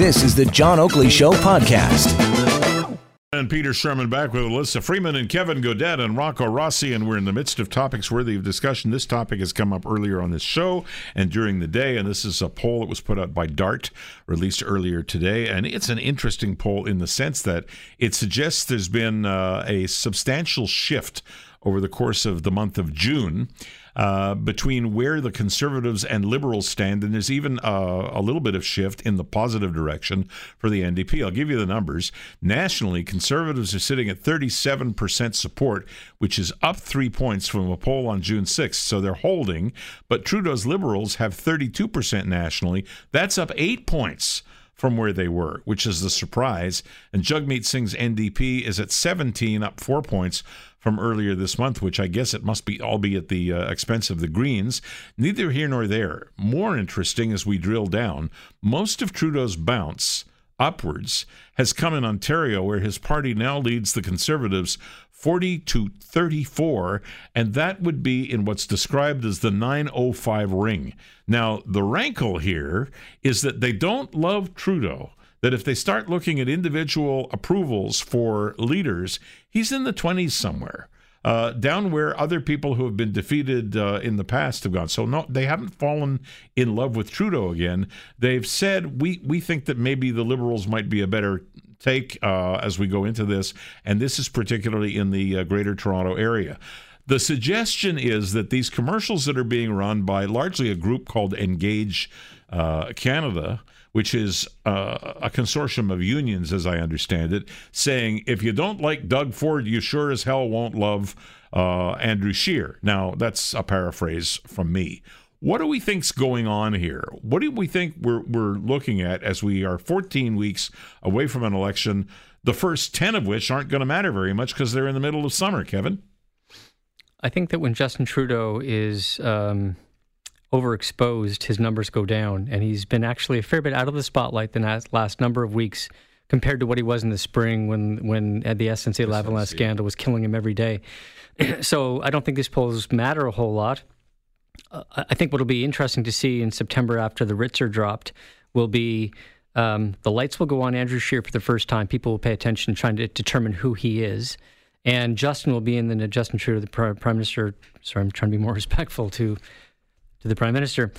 This is the John Oakley Show podcast. And Peter Shurman back with Elissa Freeman and Kevin Gaudet and Rocco Rossi, and we're in the midst of topics worthy of discussion. This topic has come up earlier on this show and during the day, and this is a poll that was put out by DART, released earlier today, and it's an interesting poll in the sense that it suggests there's been uh, a substantial shift over the course of the month of June uh, between where the conservatives and liberals stand, and there's even uh, a little bit of shift in the positive direction for the NDP. I'll give you the numbers. Nationally, conservatives are sitting at 37% support, which is up three points from a poll on June 6th, so they're holding. But Trudeau's liberals have 32% nationally. That's up eight points from where they were, which is the surprise. And Jagmeet Singh's NDP is at 17, up four points from earlier this month, which I guess it must be all be at the uh, expense of the Greens. Neither here nor there. More interesting as we drill down, most of Trudeau's bounce upwards has come in Ontario, where his party now leads the Conservatives 40 to 34, and that would be in what's described as the 905 ring. Now, the rankle here is that they don't love Trudeau that if they start looking at individual approvals for leaders, he's in the 20s somewhere. Uh, down where other people who have been defeated uh, in the past have gone. So no, they haven't fallen in love with Trudeau again. They've said we we think that maybe the Liberals might be a better take uh, as we go into this, and this is particularly in the uh, Greater Toronto area. The suggestion is that these commercials that are being run by largely a group called Engage uh, Canada which is uh, a consortium of unions, as I understand it, saying if you don't like Doug Ford, you sure as hell won't love uh, Andrew Scheer. Now, that's a paraphrase from me. What do we think's going on here? What do we think we're, we're looking at as we are 14 weeks away from an election, the first 10 of which aren't going to matter very much because they're in the middle of summer, Kevin? I think that when Justin Trudeau is um, overexposed, his numbers go down. And he's been actually a fair bit out of the spotlight the last number of weeks compared to what he was in the spring when, when the SNC Lavalin scandal was killing him every day. so I don't think these polls matter a whole lot. Uh, I think what'll be interesting to see in September after the writs are dropped will be um, the lights will go on Andrew Scheer for the first time. People will pay attention, trying to determine who he is. And Justin will be in the Justin Trudeau, the Prime Minister. Sorry, I'm trying to be more respectful to to the prime minister,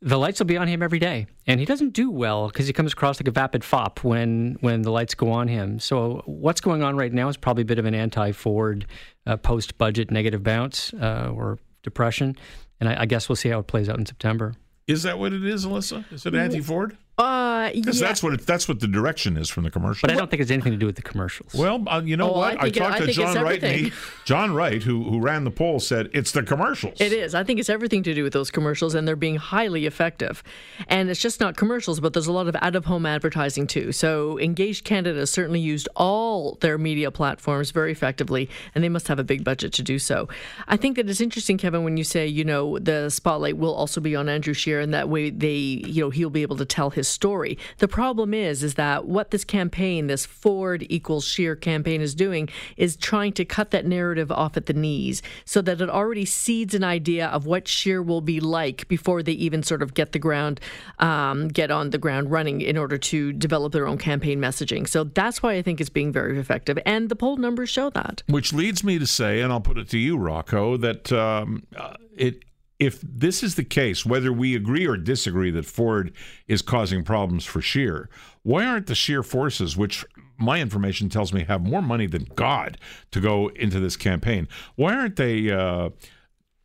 the lights will be on him every day, and he doesn't do well because he comes across like a vapid fop when when the lights go on him. So what's going on right now is probably a bit of an anti-Ford uh, post-budget negative bounce uh, or depression, and I, I guess we'll see how it plays out in September. Is that what it is, Elissa? Is it anti-Ford? Uh, because yeah. that's what it, that's what the direction is from the commercial. But I don't think it's anything to do with the commercials. Well, uh, you know Oh, what? I think it- talked I to think John Wright. And he. John Wright, who who ran the poll, said it's the commercials. It is. I think it's everything to do with those commercials, and they're being highly effective. And it's just not commercials, but there's a lot of out of home advertising too. So Engaged Canada has certainly used all their media platforms very effectively, and they must have a big budget to do so. I think that it's interesting, Kevin, when you say, you know, the spotlight will also be on Andrew Scheer, and that way they, you know, he'll be able to tell his story. The problem is, is that what this campaign, this Ford equals Scheer campaign is doing, is trying to cut that narrative off at the knees so that it already seeds an idea of what Scheer will be like before they even sort of get the ground, um, get on the ground running in order to develop their own campaign messaging. So that's why I think it's being very effective, and the poll numbers show that. Which leads me to say, and I'll put it to you, Rocco, that um, uh, it if this is the case, whether we agree or disagree that Ford is causing problems for Scheer, why aren't the Scheer forces, which my information tells me have more money than God to go into this campaign, why aren't they uh,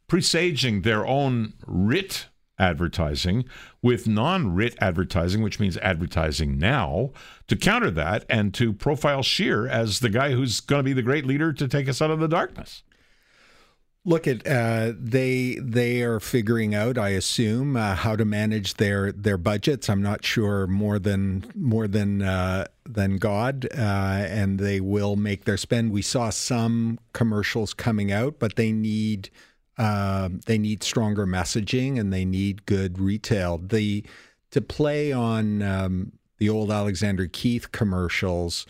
presaging their own writ advertising with non writ advertising, which means advertising now, to counter that and to profile Scheer as the guy who's going to be the great leader to take us out of the darkness? Look at uh, they they are figuring out, I assume, uh, how to manage their their budgets. I'm not sure more than more than uh, than God, uh, and they will make their spend. We saw some commercials coming out, but they need uh, they need stronger messaging and they need good retail. The to play on um, the old Alexander Keith commercials.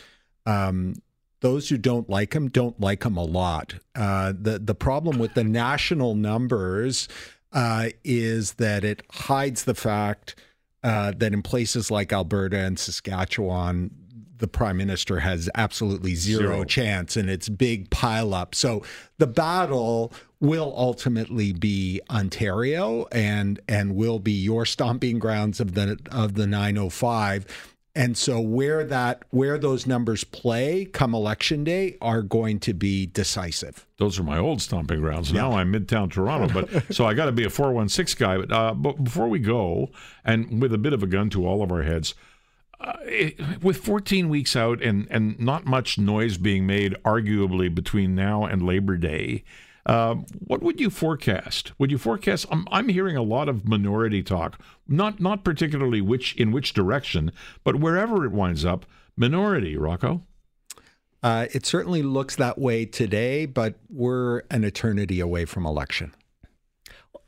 Um, those who don't like him don't like him a lot. Uh, the the problem with the national numbers uh, is that it hides the fact uh, that in places like Alberta and Saskatchewan, the prime minister has absolutely zero, zero, chance, and it's big pile up. So the battle will ultimately be Ontario, and and will be your stomping grounds of the of the 905 and so where that where those numbers play come election day are going to be decisive. Those are my old stomping grounds. Now yeah. I'm Midtown Toronto, but so I got to be a 416 guy. But, uh, but before we go, and with a bit of a gun to all of our heads, uh, it, with 14 weeks out and and not much noise being made, arguably between now and Labor Day. Uh, what would you forecast? Would you forecast? I'm, I'm hearing a lot of minority talk, not not particularly which in which direction, but wherever it winds up, minority. Rocco. Uh, it certainly looks that way today, but we're an eternity away from election.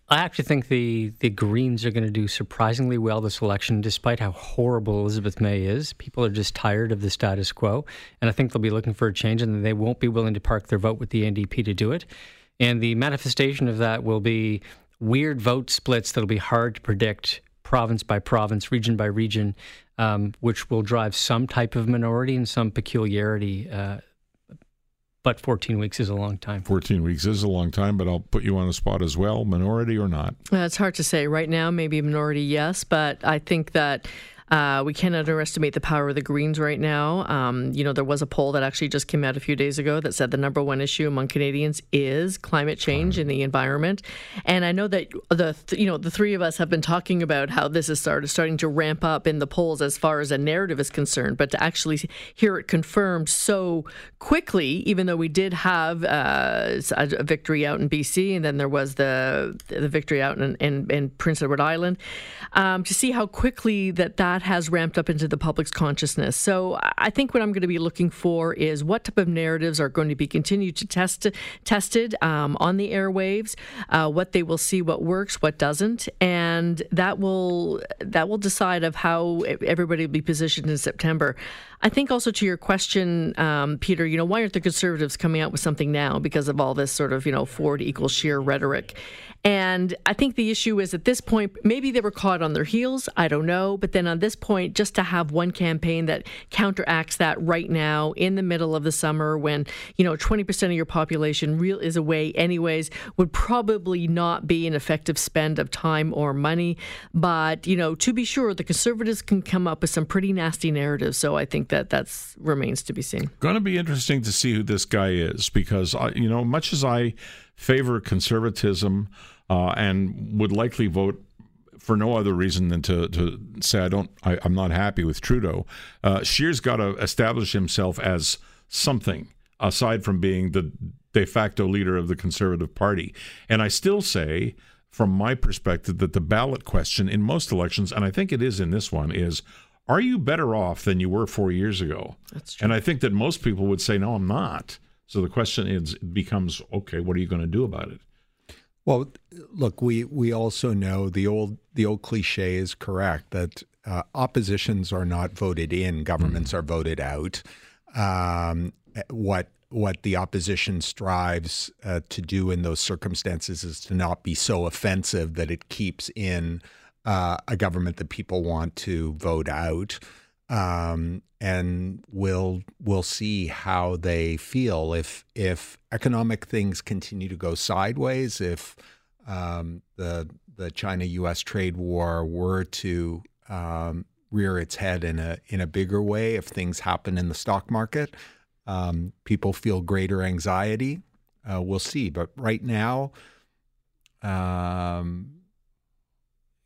I actually think the the Greens are going to do surprisingly well this election, despite how horrible Elizabeth May is. People are just tired of the status quo, and I think they'll be looking for a change, and they won't be willing to park their vote with the NDP to do it. And the manifestation of that will be weird vote splits that'll be hard to predict province by province, region by region, um, which will drive some type of minority and some peculiarity. Uh, but 14 weeks is a long time. 14 weeks is a long time, but I'll put you on the spot as well, minority or not. Uh, it's hard to say. Right now, maybe minority, yes, but I think that uh, we can't underestimate the power of the Greens right now. Um, you know, there was a poll that actually just came out a few days ago that said the number one issue among Canadians is climate change and the environment. And I know that the you know the three of us have been talking about how this is started starting to ramp up in the polls as far as a narrative is concerned, but to actually hear it confirmed so quickly, even though we did have uh, a victory out in BC and then there was the the victory out in, in, in Prince Edward Island, um, to see how quickly that that that has ramped up into the public's consciousness. So I think what I'm going to be looking for is what type of narratives are going to be continued to test tested um, on the airwaves, uh, what they will see, what works, what doesn't, and that will that will decide of how everybody will be positioned in September. I think also to your question, um, Peter, you know, why aren't the conservatives coming out with something now because of all this sort of, you know, Ford equals Scheer rhetoric? And I think the issue is at this point, maybe they were caught on their heels. I don't know. But then on this point, just to have one campaign that counteracts that right now in the middle of the summer when, you know, 20% of your population real is away anyways, would probably not be an effective spend of time or money. But, you know, to be sure, the conservatives can come up with some pretty nasty narratives. So I think that that's remains to be seen. Going to be interesting to see who this guy is because, you know, much as I favor conservatism, uh, and would likely vote for no other reason than to, to say I don't I, am not happy with Trudeau. Uh, Scheer's got to establish himself as something aside from being the de facto leader of the Conservative Party. And I still say, from my perspective, that the ballot question in most elections, and I think it is in this one, is are you better off than you were four years ago? That's true. And I think that most people would say, no, I'm not. So the question is becomes, okay, what are you going to do about it? Well, look, we we also know the old the old cliche is correct that uh, oppositions are not voted in, governments mm. are voted out. Um, what what the opposition strives uh, to do in those circumstances is to not be so offensive that it keeps in uh, a government that people want to vote out um, and we'll we'll see how they feel if if economic things continue to go sideways. If um, the the China U.S. trade war were to um, rear its head in a in a bigger way, if things happen in the stock market, um, people feel greater anxiety. Uh, we'll see, but right now, um,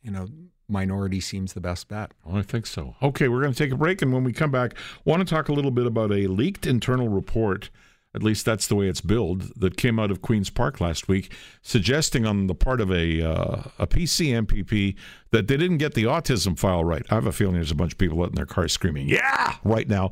you know minority seems the best bet. Oh, I think so. Okay, we're going to take a break, and when we come back, I want to talk a little bit about a leaked internal report at least that's the way it's billed, that came out of Queen's Park last week, suggesting on the part of a uh, a PC MPP that they didn't get the autism file right. I have a feeling there's a bunch of people out in their cars screaming, "Yeah!" right now.